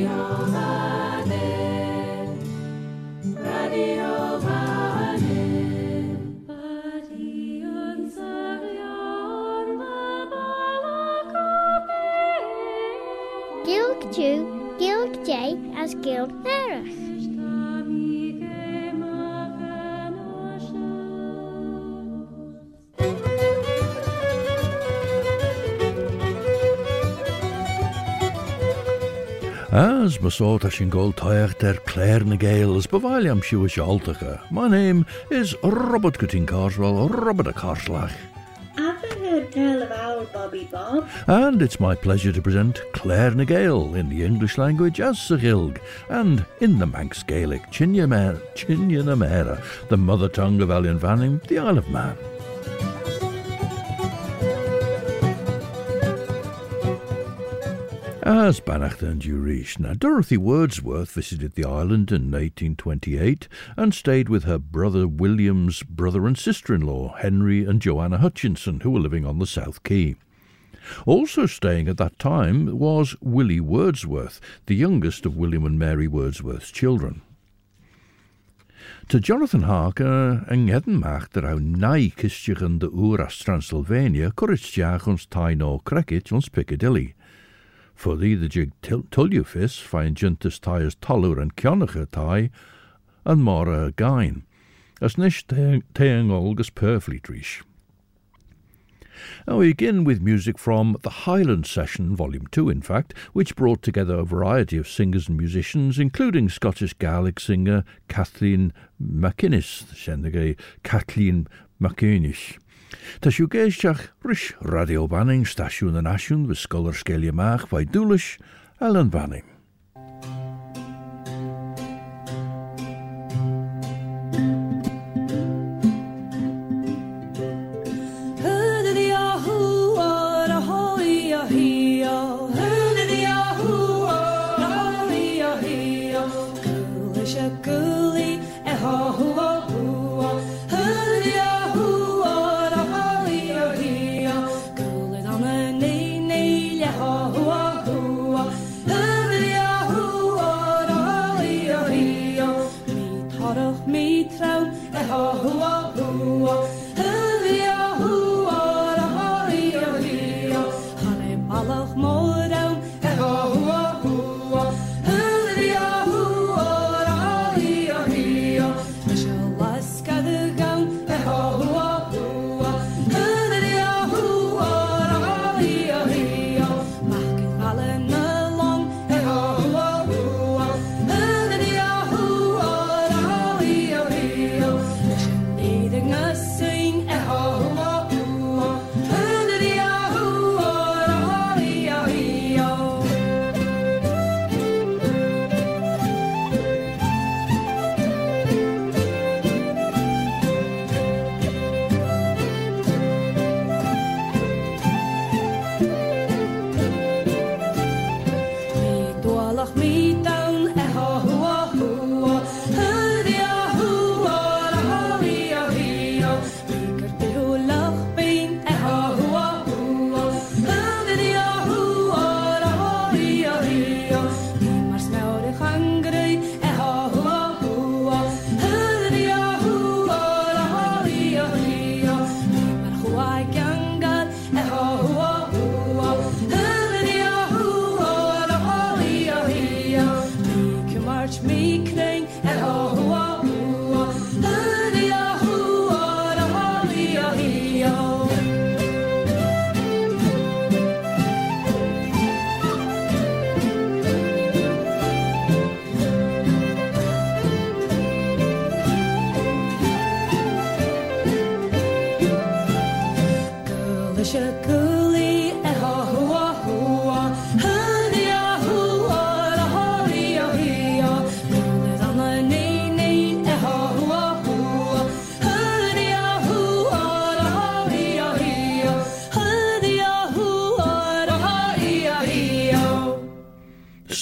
Gilg As masort as sin taocht ar er Claire na Gales, bhhail am siú sealtacha. My name is Robert Cutting Carswell, Robert a Carslach. I've heard tell of our Bobby Bob. And it's my pleasure to present Claire na in the English language as Sahilg, and in the Manx Gaelic, Chinyamera, the mother tongue of Ellan Vannin, the Isle of Man. As Bannacht and. Now, Dorothy Wordsworth visited the island in 1828 and stayed with her brother William's brother and sister in law, Henry and Joanna Hutchinson, who were living on the South Quay. Also staying at that time was Willie Wordsworth, the youngest of William and Mary Wordsworth's children. To Jonathan Harker yng Ngeddenmach yr aw nai cystioch yn dy ŵr as Transylvania, cwrysdiach ons taino cregit ons Piccadilly. For thee the jig tuliufis find juntus tires tolur and kionacha tai, and mora gain, as nish teang olgus perfleetrish. Now we begin with music from the Highland Session, Volume 2, in fact, which brought together a variety of singers and musicians, including Scottish Gaelic singer Kathleen MacInnes, Kathleen MacInnes. Tá siú radio Banning staisiún na náisiún bhí scolar scéile amach bhaid dúlais a an Banning.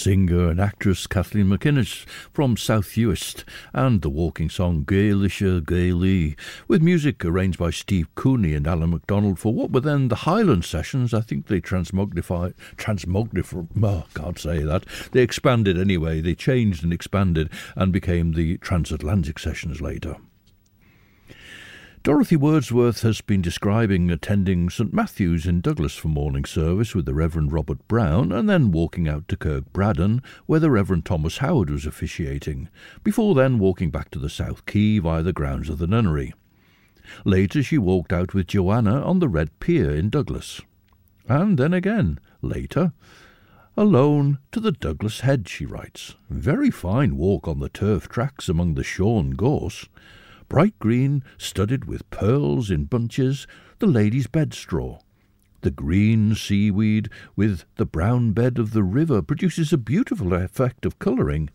Singer and actress Kathleen MacInnes from South Uist, and the walking song Gaol ise, gaol i, with music arranged by Steve Cooney and Alan MacDonald for what were then the Highland sessions. I think they transmogrified, transmogrified, oh, can't say that. They expanded anyway, they changed and expanded and became the transatlantic sessions later. Dorothy Wordsworth has been describing attending St Matthew's in Douglas for morning service with the Reverend Robert Brown and then walking out to Kirk Braddan where the Reverend Thomas Howard was officiating, before then walking back to the South Quay via the grounds of the nunnery. Later she walked out with Joanna on the Red Pier in Douglas. And then again, later, alone to the Douglas Head, she writes. Very fine walk on the turf tracks among the shorn gorse bright green, studded with pearls in bunches, the lady's bedstraw. The green seaweed with the brown bed of the river produces a beautiful effect of colouring,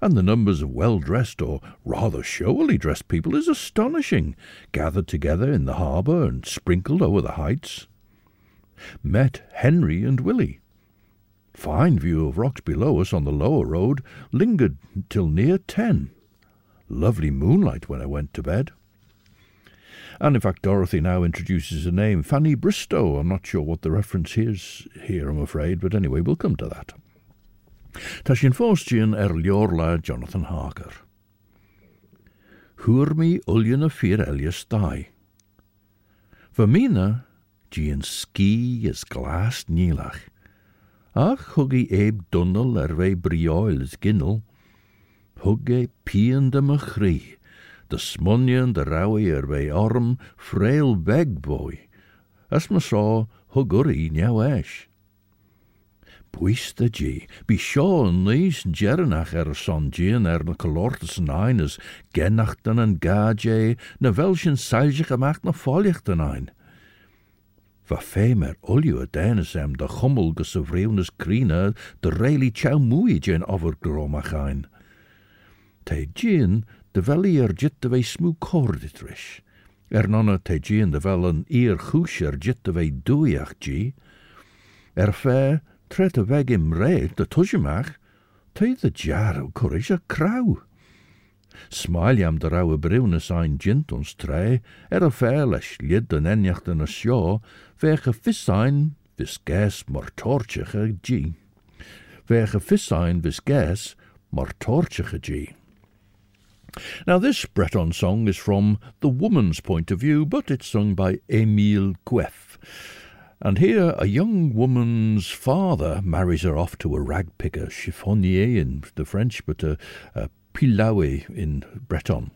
and the numbers of well dressed or rather showily dressed people is astonishing, gathered together in the harbour and sprinkled over the heights. Met Henry and Willie. Fine view of rocks below us on the lower road, lingered till near ten. Lovely moonlight when I went to bed. And in fact, Dorothy now introduces a name, Fanny Bristow. I'm not sure what the reference is here, I'm afraid, but anyway, we'll come to that. Ta sy'n er liorla Jonathan Harker. Hwyr mi ulion y ffyr Elias dau. Fy mina, ys glas nilach. Ach hwg i eb dwnnel er fe brioel ys gynnel, hugge pian de machri, de smunnion de rawi er bij arm, frail boy. As ma saw, huguri nieuw esh. Puiste G, be sure nys jernach er son gien er na colortes nines, genachten en gaje, na welschen seilje gemaakt na vollichten ein. Va femer olio deines em de gummel gesovreeuwnes krine, de reili chau moeie gen overgromach ein. Te gin de fel i'r jit de fe smw cordit rish. Er nonna te gin de fel yn i'r chwsier jit de fe dwyach gi. Er fe tret y feg im re de twysimach, te de jar o cwrys a craw. Smael am de raw y briwnys ein jint ons tre, er y fe leis lid yn eniacht yn y sio, fech y ffisain fys ges mor torchach a gi. Fech y ffisain fys ges mor torchach a gi. Now, this Breton song is from the woman's point of view, but it's sung by Émile Cueff. And here, a young woman's father marries her off to a rag picker, chiffonnier in the French, but a, a pillaouer in Breton.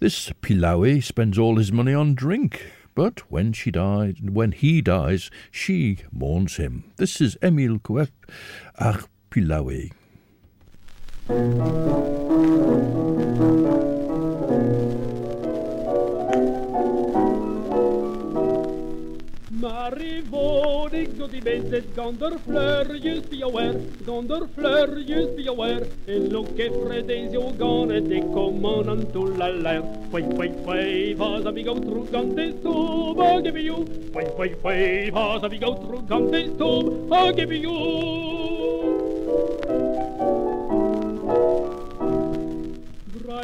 This pillaouer spends all his money on drink, but when she dies, when he dies, she mourns him. This is Émile Cueff, Ar pillaouer. Marivorig do di bezet gonder fleur, just be aware, gonder fleur, just be aware. En loke fredesio gane de common to la la. Wait, wait, wait, vas a big out through gante stove, I'll give you. Wait, wait, wait, vas a big out through gante stove, I'll give you.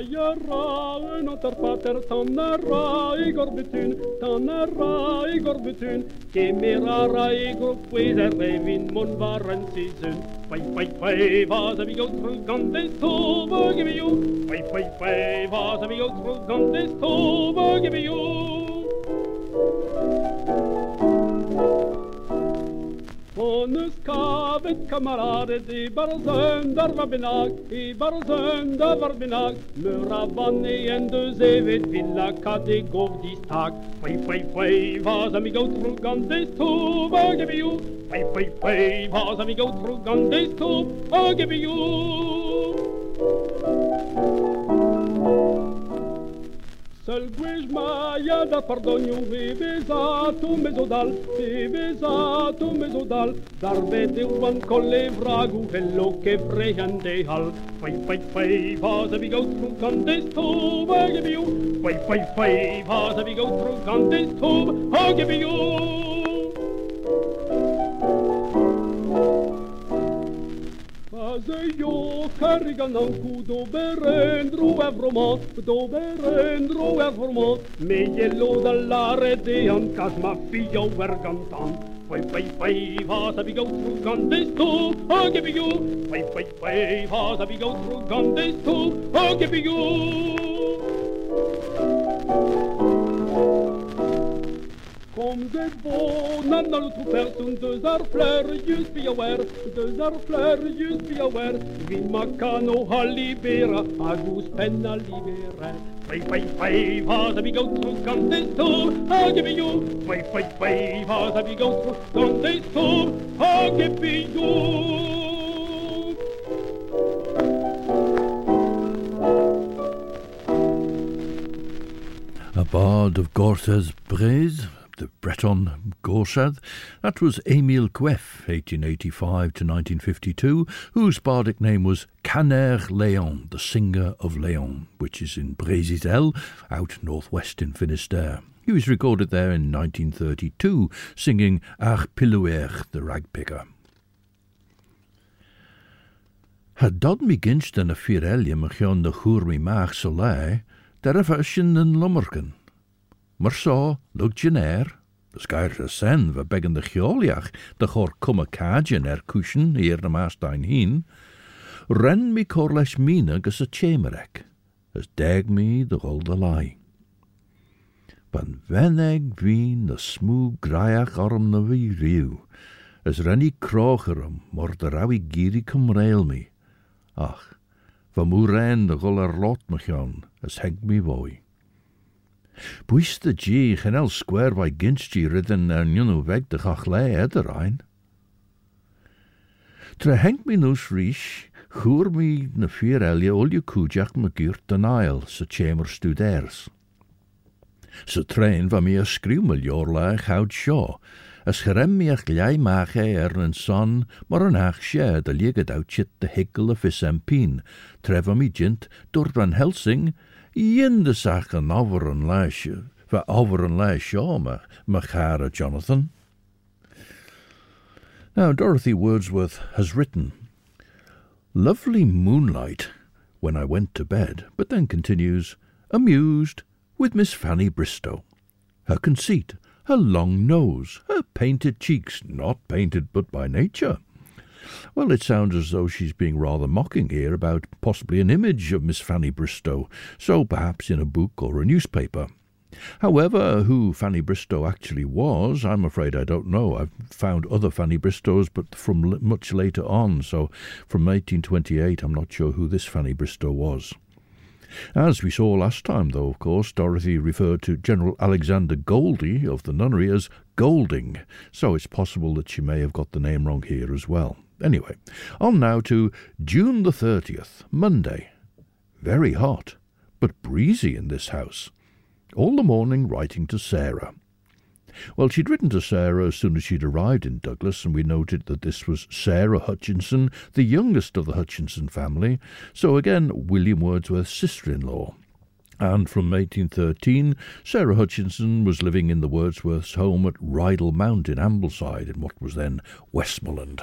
Jara en ater pater tannera i gorbetun, tannera i gorbetun. Kemerara i gropwys er revin mon varen sisyn. Wai, wai, wai, vas a vi gaut rugandes tova give you. Wai, wai, wai, vas a vi gaut rugandes tova give you. Onus kavet kamarader i barzöndar var benag, i barzöndar var benag. Mura vanne en du zevet villa kade govdis tag. Fai, fai, fai, vas amigo trugandes tu, vage vi ju. Fai, fai, fai, vas amigo trugandes tu, vage vi ju. Salguej maia da pardonju vi besato mesodal, vi besato mesodal, dar vede un colle vragu vello che frejande hal. Fai fai fai vasa vi go trucante sto vage viu. Fai fai fai vasa vi go trucante sto vage As io carigano un cudo berendro e vromo, do berendro e vromo, me yello dalla rete an cas ma figlio vergantan. Fai fai fai vas a bigo through gandes to, I'll give you. Fai fai fai vas a bigo through gandes to, I'll give you. Kom de bonen naar de persoon, deux ar fleur, just be aware, um deux ar fleur, just be aware. Vi macano ha libera, agus penna libera. Fai, fai, fai, vas vi go through Gandes too, I'll give you. Fai, fai, fai, vas vi go through Gandes too, I'll give you. A bard of Gorses Braise, the Breton Gorsad. That was Emile Cueff, 1885 to 1952, whose bardic name was Caner Léon, the singer of Léon, which is in Brésil, out northwest in Finisterre. He was recorded there in 1932, singing Ar pillaouer, the ragpicker. Had dod mi ginst yn y ffirelia my chion na chwr mi mach so le, dar a fashion yn lommerken. Mar so, lwg gener, Bys gair y sen fy began de chioliach, de chor cum a cajin er cushion i'r na mastein hin, ren mi corleis mina gus a chemerek, as deg mi de gol de lai. Ban veneg vin na smw graiach orm na vi riw, as renni crocherum mor de rawi giri cum rail mi. Ach, va mw ren de gol ar lot machon, as heg mi voi. Bwys dy gi chanel sgwer fai ginsti rydyn ar nhw veg de chach le eder ein. Tre henk mi nws rys, chwr mi na ffyr elia olio cwjach ma gyrt yn ail sa chamber studers. Sa trein va mi ysgriw ma lior la chawd sio, as charem mi ach liai mach e er yn son, mor yn ach sie da liegad out chit de higel of is empin, tref mi jint, dwrd van Helsing, De sach an over an leisje, va over an leisje me, me chara Jonathan. Now, Dorothy Wordsworth has written, Lovely moonlight when I went to bed, but then continues, amused with Miss Fanny Bristow. Her conceit, her long nose, her painted cheeks, not painted but by nature. Well, it sounds as though she's being rather mocking here about possibly an image of Miss Fanny Bristow, so perhaps in a book or a newspaper. However, who Fanny Bristow actually was, I'm afraid I don't know. I've found other Fanny Bristows, but from much later on, so from 1828, I'm not sure who this Fanny Bristow was. As we saw last time, though, of course, Dorothy referred to General Alexander Goldie of the nunnery as Golding, so it's possible that she may have got the name wrong here as well. Anyway, on now to June the 30th, Monday. Very hot, but breezy in this house. All the morning writing to Sarah. Well, she'd written to Sarah as soon as she'd arrived in Douglas, and we noted that this was Sarah Hutchinson, the youngest of the Hutchinson family, so again William Wordsworth's sister in law. And from 1813, Sarah Hutchinson was living in the Wordsworths' home at Rydal Mount in Ambleside, in what was then Westmoreland.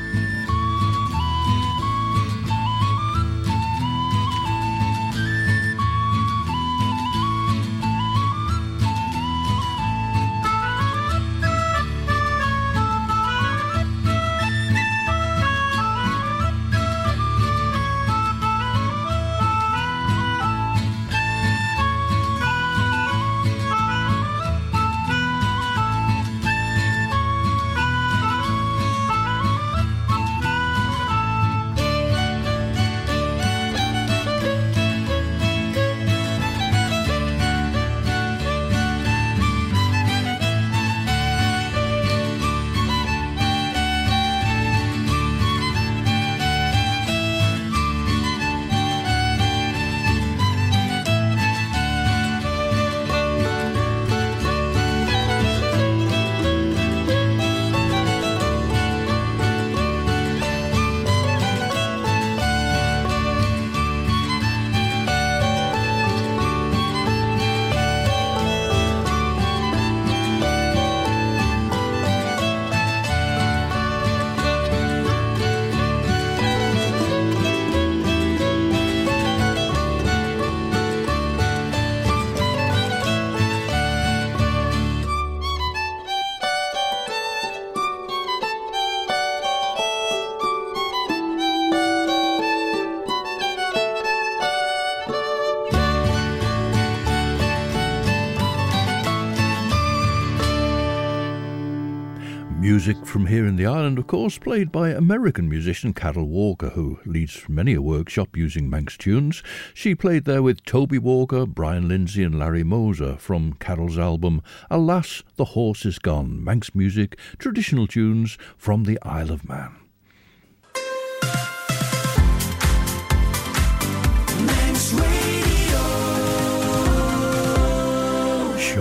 music from here in the island, of course, played by American musician Carol Walker, who leads many a workshop using Manx tunes. She played there with Toby Walker, Brian Lindsay, and Larry Moser from Carol's album Alas, the Horse is Gone Manx music, traditional tunes from the Isle of Man.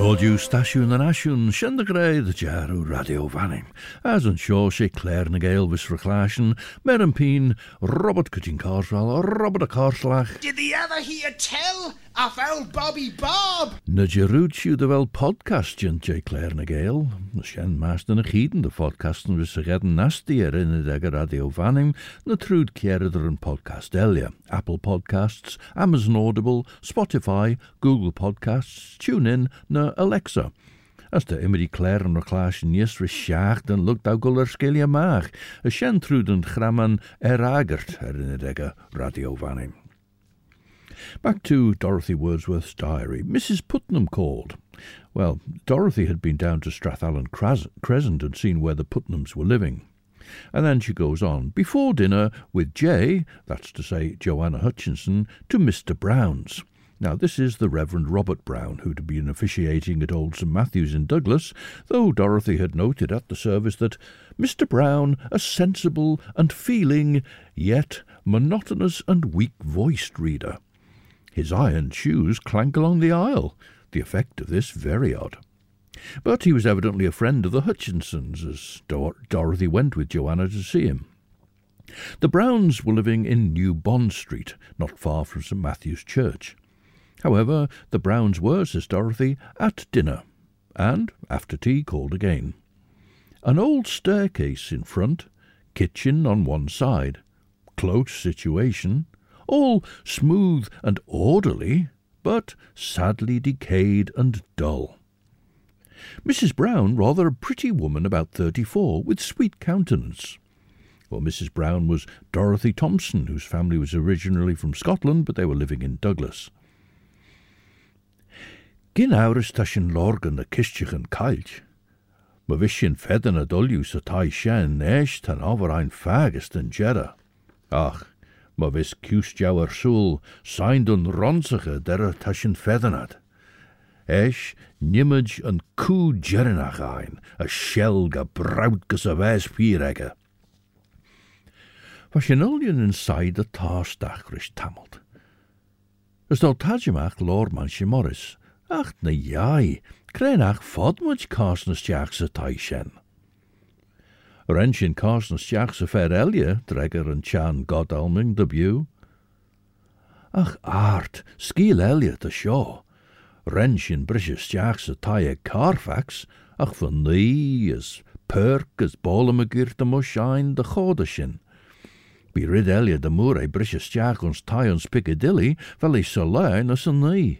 Yn asiwn, sy'n dy greu dy jarw radio fanim. As yn sio se Claare ny Gael fys reclashen, mer yn pyn, Robert Cutting Carswell, Robert y Carslach. Did the other hear tell of old Bobby Bob? Na jerwyd siw dy fel podcast jyn je Claare ny Gael. Sien mas dyn y chyd yn dy podcasten fys y gedyn nasti er y deg radio fanim, na trwyd cierydd yn podcast elia. Apple Podcasts, Amazon Audible, Spotify, Google Podcasts, TuneIn, na Alexa. As de immer die Claire en reclaas nies resjaagd en lukt ook al er maag. A shen truden gramman eragert herinnerdegge radio van. Back to Dorothy Wordsworth's diary. Mrs. Putnam called. Well, Dorothy had been down to Strathallan Crescent and seen where the Putnams were living. And then she goes on, before dinner with J, that's to say Joanna Hutchinson, to Mr. Brown's. Now, this is the Reverend Robert Brown, who'd been officiating at Old St Matthew's in Douglas, though Dorothy had noted at the service that Mr. Brown, a sensible and feeling, yet monotonous and weak voiced reader. His iron shoes clank along the aisle, the effect of this very odd. But he was evidently a friend of the Hutchinsons, as Dor- Dorothy went with Joanna to see him. The Browns were living in New Bond Street, not far from St Matthew's Church. However, the Browns were, says Dorothy, at dinner, and, after tea, called again. An old staircase in front, kitchen on one side, close situation, all smooth and orderly, but sadly decayed and dull. Mrs. Brown, rather a pretty woman about thirty-four, with sweet countenance. Well, Mrs. Brown was Dorothy Thompson, whose family was originally from Scotland, but they were living in Douglas. Gyn awrys ta sy'n lorgan na cistich yn cailch. Ma vis sy'n fedden a dolliw sa tai sien eis tan ofar ein fagest yn jera. Ach, má bheits cústearsúl sein don ransacha deire tá sin fedanad. Eis nimmeid an cú jeannach ain a sell go braudgus a bheits píige. Wa sin ólion in said a tásteach ris tamalt. Is dá taiimeach lórman sin Morris, ach na jaai, Krénach fodmuid cásnasteach sa tai sin. Ren sin cásnasteach sa fer elia, dregar an chan godalming de bu. Ach art, skil elia de seo. Ren sin brissisteach sa taie Carfax, ach van ní as perk as bolem a gyrt am shine de chode sin. Bi rid elia de moer e brissisteach ons taie ons Piccadilly, fel i so lein as an ní.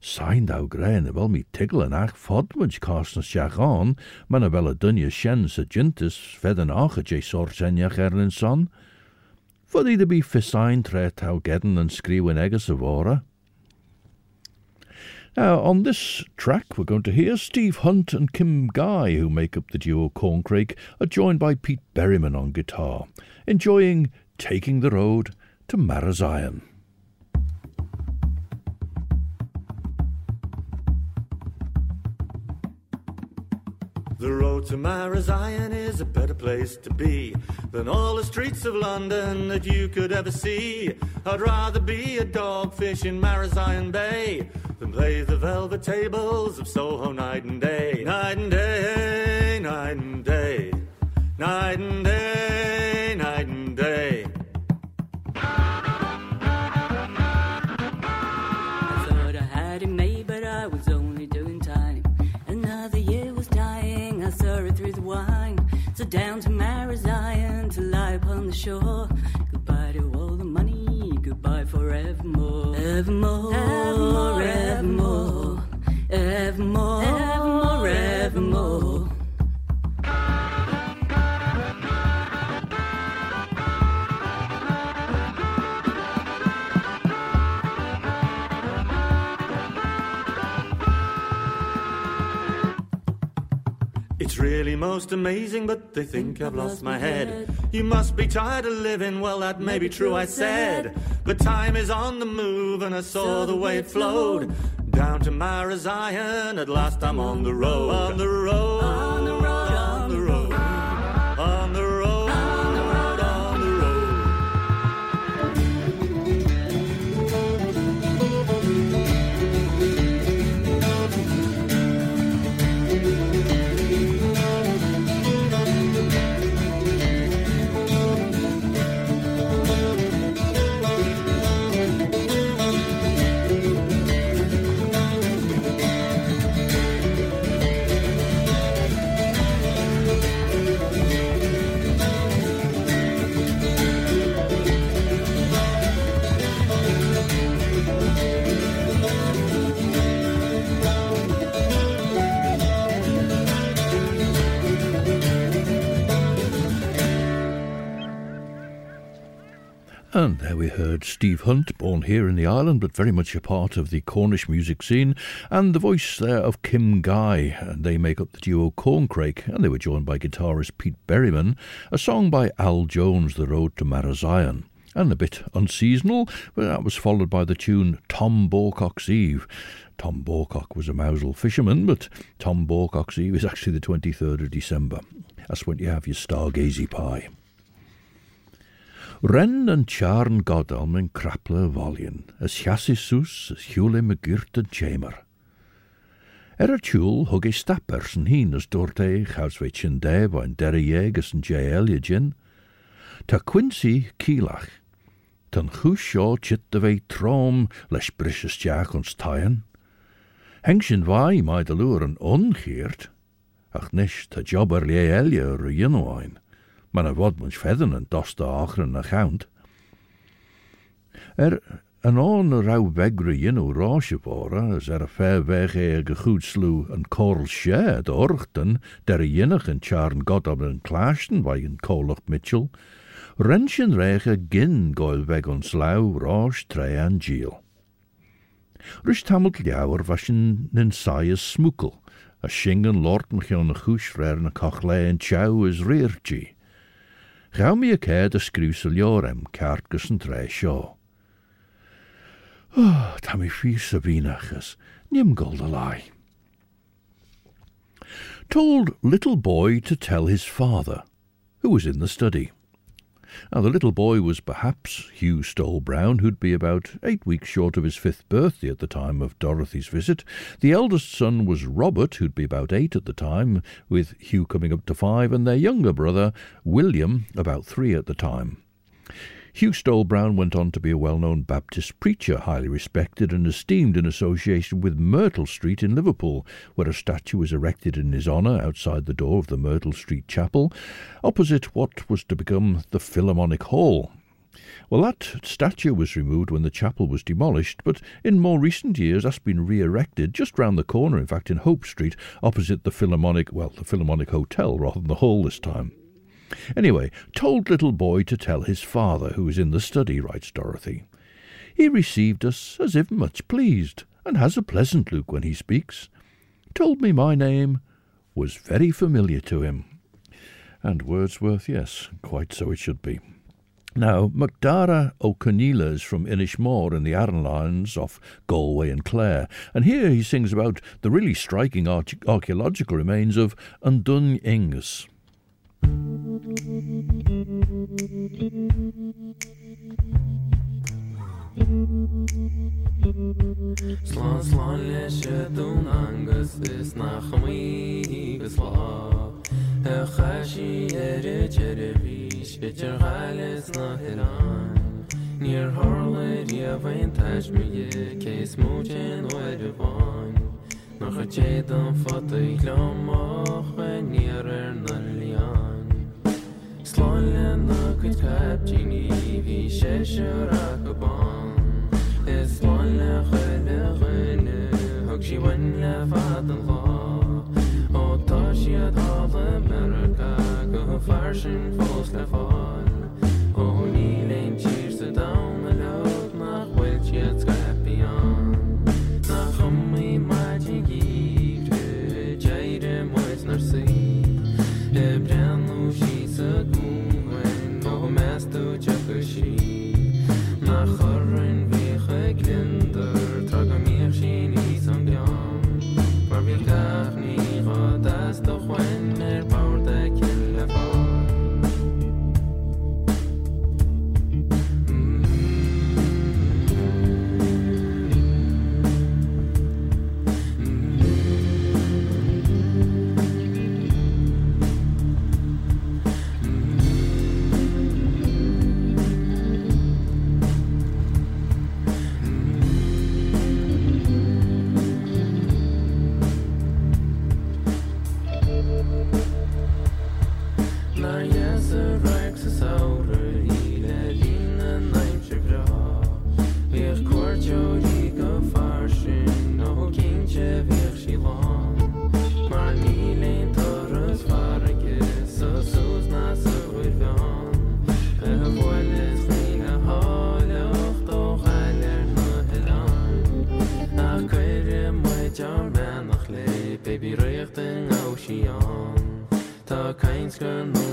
Sain daw grein a wel mi tigel an ach fodwyd cars na siach on, man er wel a dunja shen sa jintis fed an ach a jay sor senjach erlin son. Fod i de er be fisain tre tau gedden and skriwen egas of. Now, on this track, we're going to hear Steve Hunt and Kim Guy, who make up the duo Corncrake, are joined by Pete Berryman on guitar, enjoying Taking the Road to Marazion. The road to Marazion is a better place to be than all the streets of London that you could ever see. I'd rather be a dogfish in Marazion Bay than play the velvet tables of Soho night and day. Night and day, night and day, night and day, Evermore, evermore, evermore, evermore, evermore, evermore. It's It's really most amazing, but they think I've lost my head. You must be tired of living, well, that may be true, I said. But time is on the move, and I saw the way it flowed. Down to Marazion, at last I'm on the road. On the road. And there we heard Steve Hunt, born here in the island, but very much a part of the Cornish music scene, and the voice there of Kim Guy. And they make up the duo Corncrake, and they were joined by guitarist Pete Berryman, a song by Al Jones, The Road to Marazion. And a bit unseasonal, but that was followed by the tune Tom Bawcock's Eve. Tom Bawcock was a Mousehole fisherman, but Tom Bawcock's Eve is actually the 23rd of December. That's when you have your stargazy pie. Renn an tearn godom in kraple valien, as chasisús as hiúle me gyrt an tchémer. Er a túúl hog é stappers an hín as dúirta chasveit sin déh an derégus an JL gin, Tá Quincy cílach, Tan chús seo chit a bheith trom leis briseteach ons taan. Heng sin bhaid maid a luúr an onchéirt, ach nis tá job ar lé eile ar a dionháin. maar hy word mens verder en dos te achter en account. Er een on rauw wegreën o roosje voren, as er ver weg eige goed sloe een korrel sjeerd orchten, der jinnig en tjaren god op een klaaschten bij een kolig mitchel, Rentjen rege gin goil weg ons lauw roos tre en giel. Rus tamelt jouwer was in een saaie smoekel, a shingen lort mach on a goes frer na cochle en chow is reertje. Gauw mi y ced y sgrwsel liorem cart gys yn tre sio. Oh, ta mi ffys y fi'n nim gold a lai. Told little boy to tell his father, who was in the study. Now, the little boy was perhaps Hugh Stowell Brown, who'd be about eight weeks short of his fifth birthday at the time of Dorothy's visit. The eldest son was Robert, who'd be about eight at the time, with Hugh coming up to five, and their younger brother, William, about three at the time. Hugh Stowell Brown went on to be a well known Baptist preacher, highly respected and esteemed in association with Myrtle Street in Liverpool, where a statue was erected in his honour outside the door of the Myrtle Street Chapel, opposite what was to become the Philharmonic Hall. Well, that statue was removed when the chapel was demolished, but in more recent years that's been re erected just round the corner, in fact, in Hope Street, opposite the Philharmonic, well, the Philharmonic Hotel rather than the Hall this time. Anyway, told little boy to tell his father, who is in the study, writes Dorothy. He received us as if much pleased, and has a pleasant look when he speaks. Told me my name was very familiar to him. And Wordsworth, yes, quite so it should be. Now, MacDara O'Conneilla is from Inishmore in the Aran Islands off Galway and Clare, and here he sings about the really striking archaeological remains of An Dun Aengus. Slán slán leise dún angus is nach chumí gus lá A chaisi ar a jeir a bhís idir gáiles na hirán Níor hálaid a bhain taismie cé smóin oid a bháin i glámach chuin Folna kunt kapjini vi sé rakban Esmanna chune chune hog si wenne fad an lá Ó tá siad há Amerika go farsin fós le fá. turn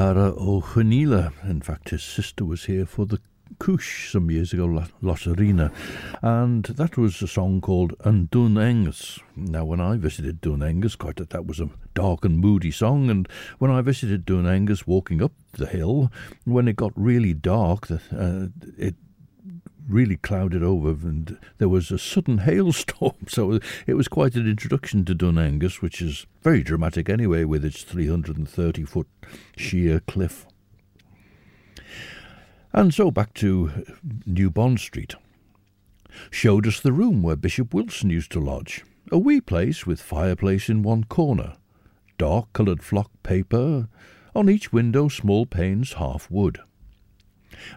Macdara O'Hanila. In fact, his sister was here for the Cooish some years ago, La- and that was a song called An Dun Aengus. Now, when I visited Dun Aengus, quite that that was a dark and moody song, and when I visited Dun Aengus, walking up the hill, when it got really dark, uh, it really clouded over and there was a sudden hailstorm. So it was quite an introduction to Dun Aengus, which is very dramatic anyway with its 330 foot sheer cliff. And so back to New Bond Street. Showed us the room where Bishop Wilson used to lodge, a wee place with fireplace in one corner, dark coloured flock paper, on each window small panes half wood.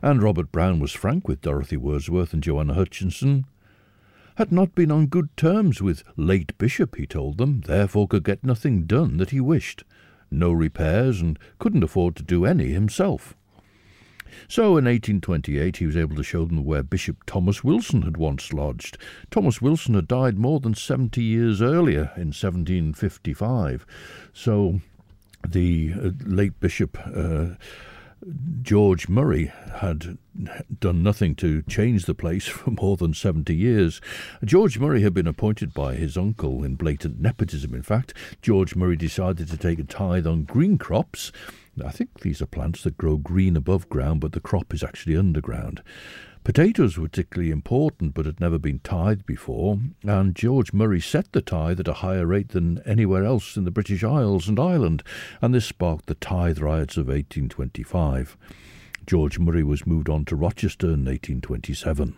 And Robert Brown was frank with Dorothy Wordsworth and Joanna Hutchinson. Had not been on good terms with late Bishop, he told them, therefore could get nothing done that he wished, no repairs, and couldn't afford to do any himself. So in 1828 he was able to show them where Bishop Thomas Wilson had once lodged. Thomas Wilson had died more than 70 years earlier in 1755. So the uh, late Bishop uh, George Murray had done nothing to change the place for more than 70 years. George Murray had been appointed by his uncle in blatant nepotism. In fact, George Murray decided to take a tithe on green crops. I think these are plants that grow green above ground, but the crop is actually underground. Potatoes were particularly important, but had never been tithed before, and George Murray set the tithe at a higher rate than anywhere else in the British Isles and Ireland, and this sparked the tithe riots of 1825. George Murray was moved on to Rochester in 1827.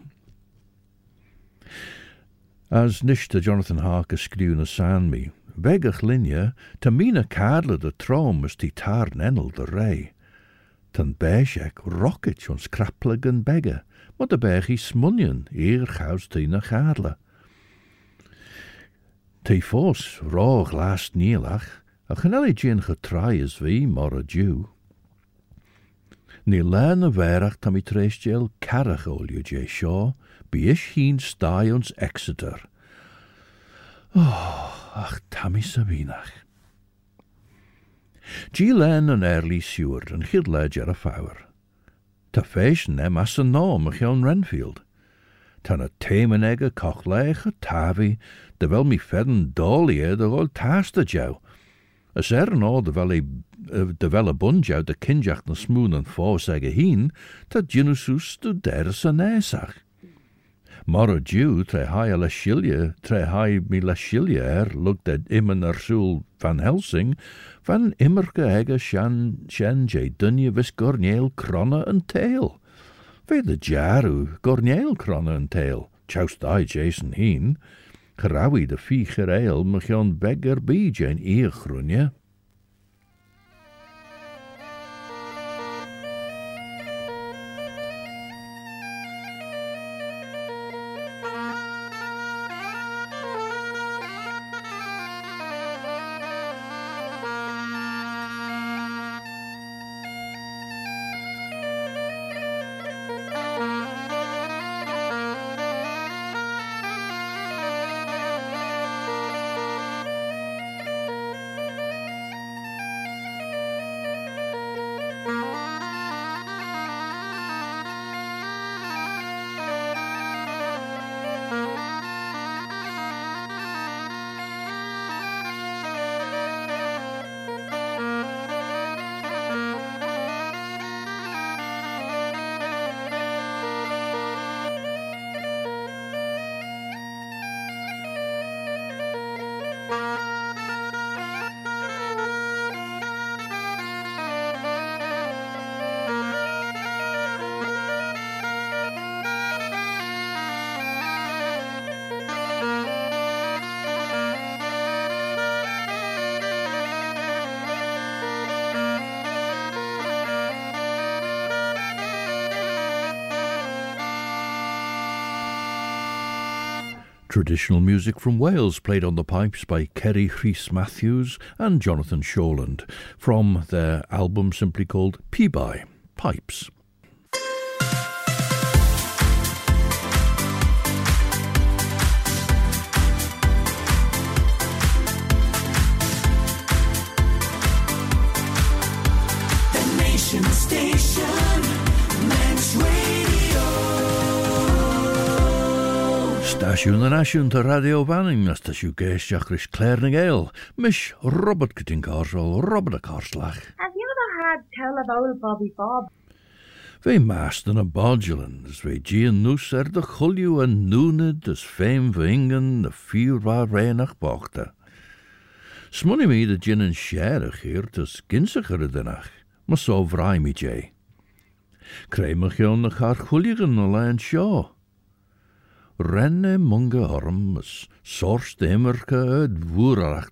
As nishta Jonathan Harker skriw na san mi, vegach linje, ta mina kadle de trom is die tar nenel de rei. Dan bij ik rocket zo'n scrappelgen beggen, maar de berg is smunnen, eer gauwst teen een gadle. Te fors, rog last nielach, a genelle gin is wie, maar a dew. Ni lern a verach tam i treestjel shaw, be ish heen ons exeter. Och ach tam. Dí len an airlí siúr an chiad leid ar a fáwer. Tá féis nem as nám a chean Renfield. Tá na téman aige coch leich a tafi, de bhfuil mi fedden dáliad a gáil tásta jou. As er an á de bhfuil de bhile bunjou de aige hín, tá djinusús do der san néach. Mar dew tre hai a tre hai mi lashilia er, lukt dat immen van Helsing, van immerke hege shan, shan je dunne vis gorneel kronne en tail. Ve de jaru Gornel Crona en tail, choust I Jason heen, Grawi de fi gereel me begger bij en eer groenje. Traditional music from Wales played on the pipes by Ceri Rhys Matthews and Jonathan Shorland from their album simply called Pibau, Pipes. Stasiwn yn asiwn ta radio fanning as ta siw geisiach rys Claare ny Gael. Mish Robert gyda'n carsol, Robert y carslach. Have you ever had tell of old Bobby Bob? Fe mast yn y bodulin, as fe gian nws er dy chwliw yn nŵnyd as ffeim fy ingen y ffyr fa renach bochta. Smwni mi dy gin yn siarach hir tys ginsach ar ydynach, ma so frai mi jay. Creimach iawn na char chwligan o lain sio. renne mange arms, sorst immerke ud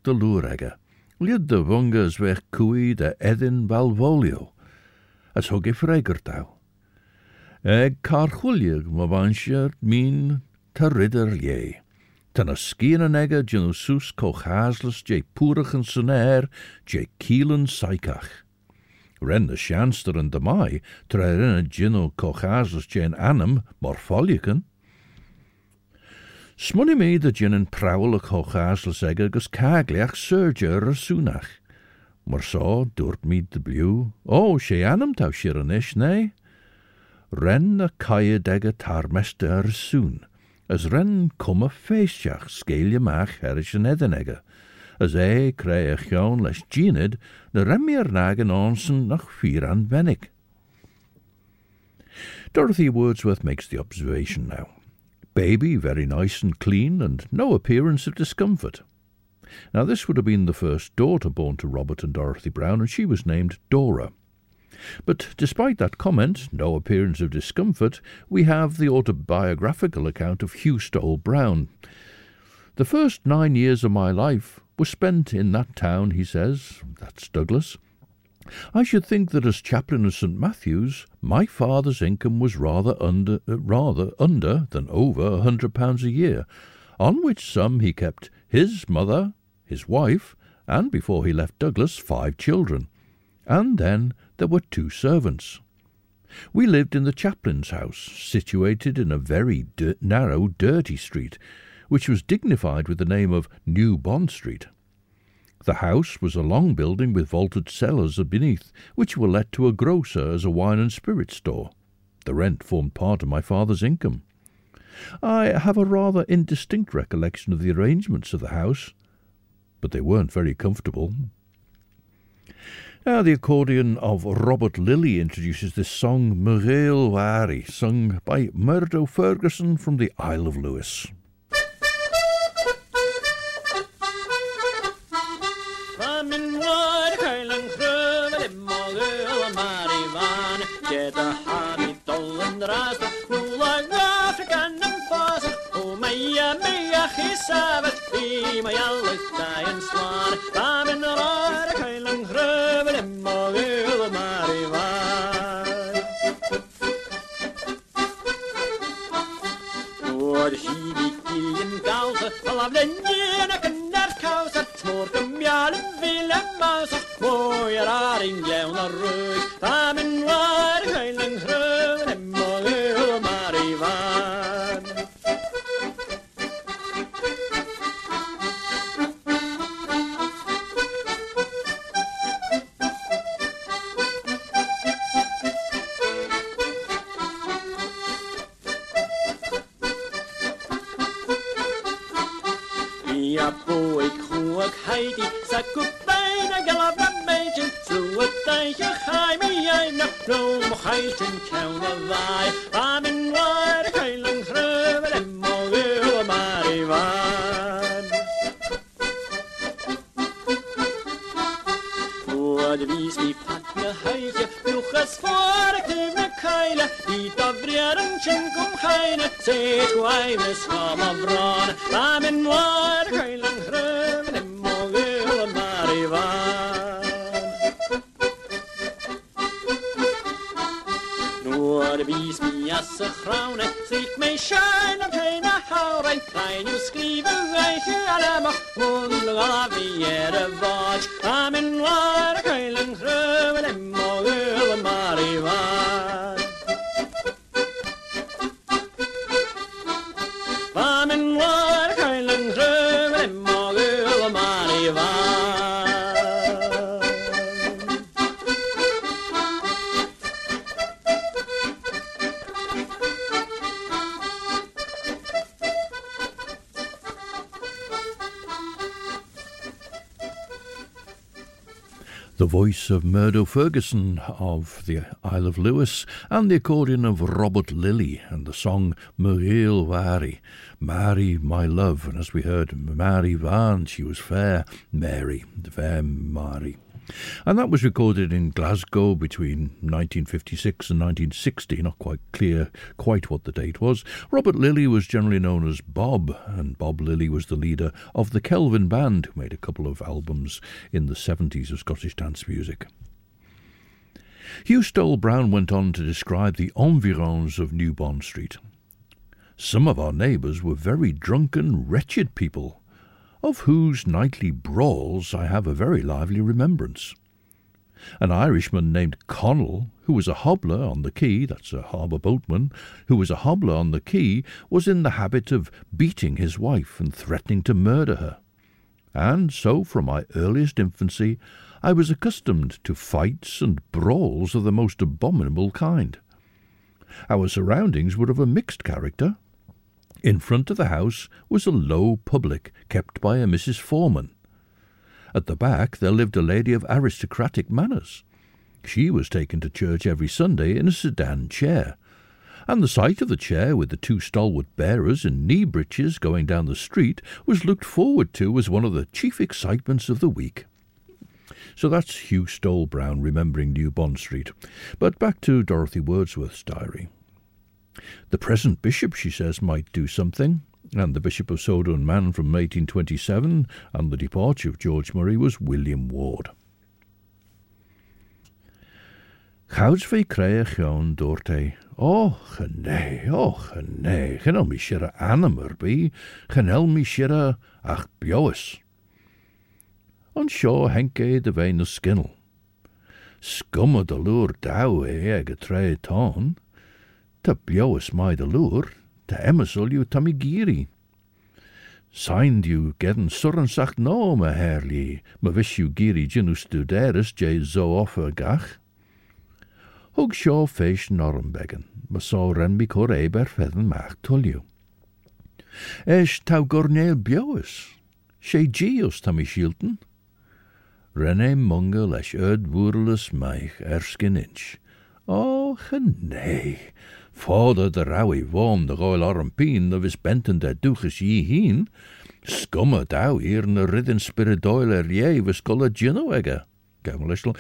de loerege. Lied de wonges weg koei de edin valvolio, as hoge fregertau. Eg karchulig ma min te ridder je. Ten a skienen ege genosus koch hazles je en sonair je kielen saikach ren de sjanster en de mai, tre rinne gino cochazes jane annum, morfolieken. Smunny mi de gin yn prawl y cochas lyseg agus cagliach surger y sŵnach. Mar so, dwrt mi dy bliw, o, sé anam taw sir yn ish, ne? Ren y caia deg y tarmeste ar sŵn, as ren cum y feisiach sgeilio mach eris yn edynega, as e creu a chion les ginid na remi'r nag yn onsen nach fyr anfenig. Dorothy Wordsworth makes the observation now. Baby very nice and clean, and no appearance of discomfort. Now, this would have been the first daughter born to Robert and Dorothy Brown, and she was named Dora. But despite that comment, no appearance of discomfort, we have the autobiographical account of Hugh Stowell Brown. The first nine years of my life were spent in that town, he says, that's Douglas, I should think that as chaplain of St Matthew's, my father's income was rather under, uh, rather under than over a hundred pounds a year, on which sum he kept his mother, his wife, and before he left Douglas, five children. And then there were two servants. We lived in the chaplain's house, situated in a very dir- narrow, dirty street, which was dignified with the name of New Bond Street. The house was a long building with vaulted cellars beneath, which were let to a grocer as a wine and spirit store. The rent formed part of my father's income. I have a rather indistinct recollection of the arrangements of the house, but they weren't very comfortable. Now, the accordion of Robert Lillie introduces this song, Mo ghaol, Mairi, sung by Murdo Ferguson from the Isle of Lewis. من راسه والله كان نفاسه ومية مية خسابك فيما يلا استاين صوار فمن رارك هيلنهرب لما غير ماري ورشي بكي ينداوسه طلب لنينا كنار كاوسه تمور كم يعلم في لما ويرار ينجاون الروج فمن وارك هيلنهرب Elvis liep hat ne Heike, Luchas vorkev ne Keile, i tavrierenchen kum heine, se kuaive sama bran, men war keilen hröven, emmo gula marivan. Nur bis mi asse chraune, sieht mei schein am klein you skrive reiche allema und ravi er vaj am in war kailen voice of Murdo Ferguson of the Isle of Lewis, and the accordion of Robert Lillie, and the song Mo ghaol, Mairi, Mary, my love. And as we heard, Mary Van, she was fair, Mary, the fair Mary. And that was recorded in Glasgow between 1956 and 1960. Not quite clear quite what the date was. Robert Lillie was generally known as Bob, and Bob Lillie was the leader of the Kelvin Band, who made a couple of albums in the 70s of Scottish dance music. Hugh Stowell Brown went on to describe the environs of New Bond Street. Some of our neighbours were very drunken, wretched people of whose nightly brawls I have a very lively remembrance. An Irishman named Connell, who was a hobbler on the quay, that's a harbour boatman, who was a hobbler on the quay, was in the habit of beating his wife and threatening to murder her. And so, from my earliest infancy, I was accustomed to fights and brawls of the most abominable kind. Our surroundings were of a mixed character. In front of the house was a low public kept by a Mrs. Foreman. At the back there lived a lady of aristocratic manners. She was taken to church every Sunday in a sedan chair, and the sight of the chair with the two stalwart bearers in knee breeches going down the street was looked forward to as one of the chief excitements of the week. So that's Hugh Stowell Brown remembering New Bond Street. But back to Dorothy Wordsworth's diary. The present bishop, she says, might do something, and the Bishop of Sodor and Man from 1827 and the departure of George Murray was William Ward. Gouds fé kreeg Jan doortij. O, genee, o, genee, genel mi shira animer bi, genel mi shira ach bioes. On seo henke de vein skinnel. Skumme de loer douwe ege tre ton. Ta bjoes mij de loer, ta you tumigiri. tamigiri. you u gedden surren sacht no, me herli, me wis u giri genu studeris je zo offer gach. Hug sjo feesh normbeggen, me so ren mi cor eber fedden macht you. Es tau gorneel bjoes, she gios tamishilten. Rene Munger lesh erd woerles meich erskin inch. Oh, genee, Fáda de rawi bhm de gáil arm pín a bhís benten de duchas í hín, scumme da ar na ridin spiridóil ar ré bhs scola gino aige. Gamleistel,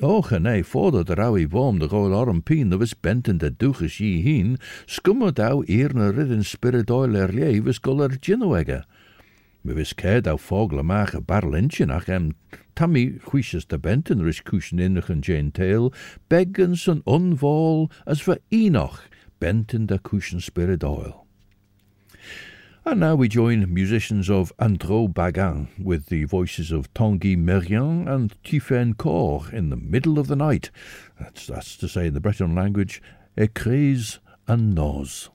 óchan é fáda de rawi bhm de gáil arm pín a bhís benten de duchas í hín, scumme da ar na ridin spiridóil ar ré bhs scola gino aige. Me vis céad á fágla meach a barlintin ach am tamí chuises de benten ris cúsin innachan Jane Tail, beggan san unváil as for Enoch, benten de cushion spirit oil. And now we join musicians of an Vro Bagan with the voices of Tanguy Merian and Tiphaine Cor in the middle of the night. That's, that's to say in the Breton language, E-kreiz an noz.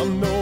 Kreeg an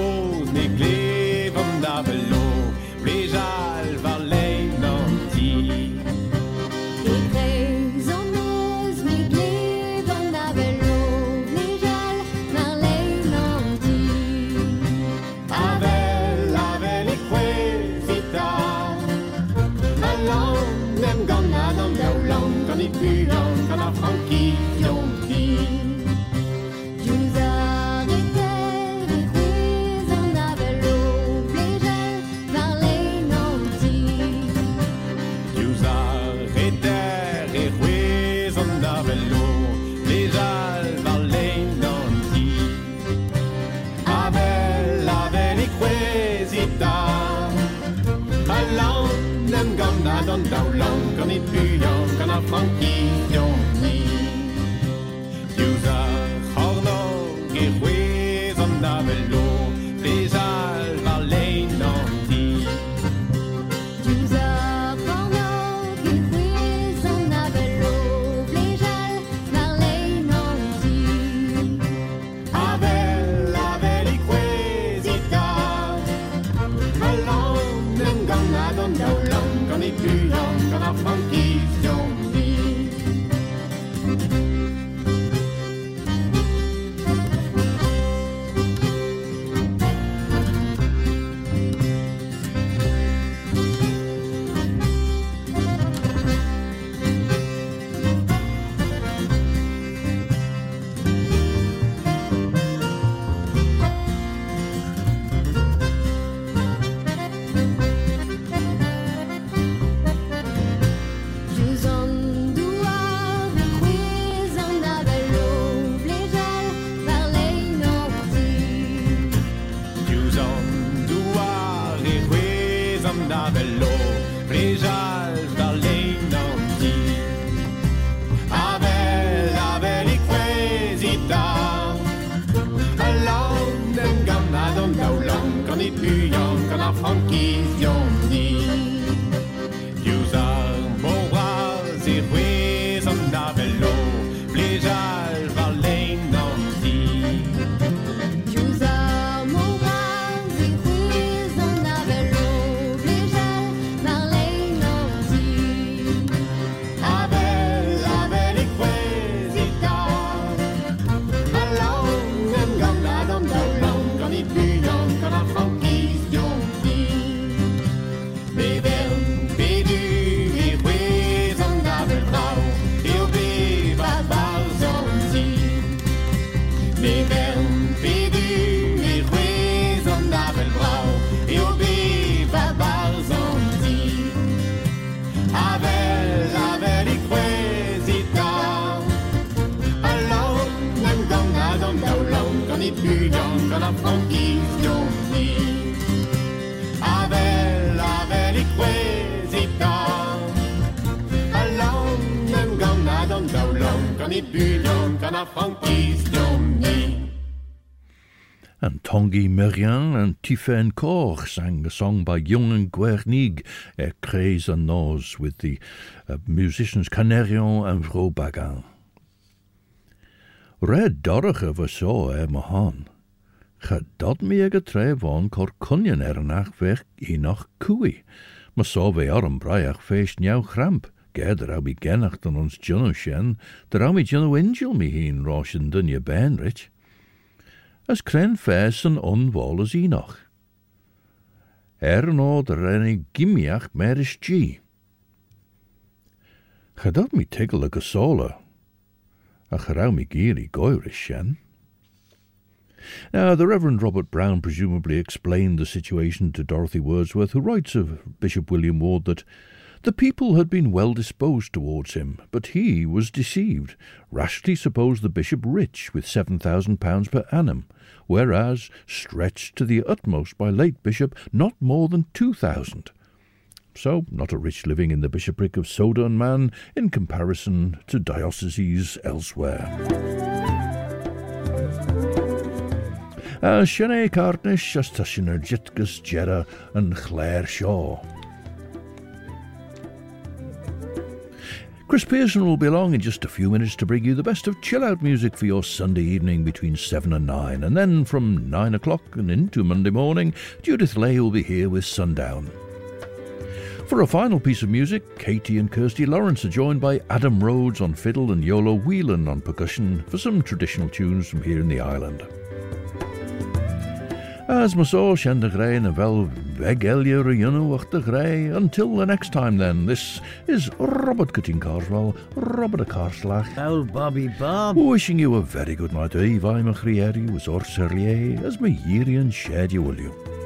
Me Tanguy Merien and Tiphaine Koch sang a song by Young and Guernig, E-kreiz an noz, with the uh, musicians Kanerion an Vro Bagan. Red of a saw e mahan. Cha dod mi cor cunion er nach vech i nach cwy. Ma so ve ar yn braiach feist niaw chramp. Ged ar mi genach dan ons jyno sien, dar mi jyno angel mi hi'n rosh yn dynja ben rich. As cren fes yn onwol as enoch. Er no der ennig gimiach meris G. Cha dod mi tegel ag a sola. A charau mi giri goirish sien. Now, the Reverend Robert Brown presumably explained the situation to Dorothy Wordsworth, who writes of Bishop William Ward that the people had been well disposed towards him, but he was deceived, rashly supposed the bishop rich with seven thousand pounds per annum, whereas, stretched to the utmost by late bishop, not more than two thousand. So, not a rich living in the bishopric of Sodor and Man in comparison to dioceses elsewhere. A ta sinner Jitgus Jera and Claire Shaw. Chris Pearson will be along in just a few minutes to bring you the best of chill out music for your Sunday evening between 7 and 9. And then from 9 o'clock and into Monday morning, Judith Lay will be here with Sundown. For a final piece of music, Katie and Kirsty Lawrence are joined by Adam Rhodes on fiddle and Iolo Whelan on percussion for some traditional tunes from here in the island. As my so shen de grey and vel veg elia de grey. Until the next time then, this is Robert Cutting Carswell, Robert Carslach. Oh, Bobby Bob. Wishing you a very good night. Eve, I'm a was or Serlier, as my Yerian shed you will you.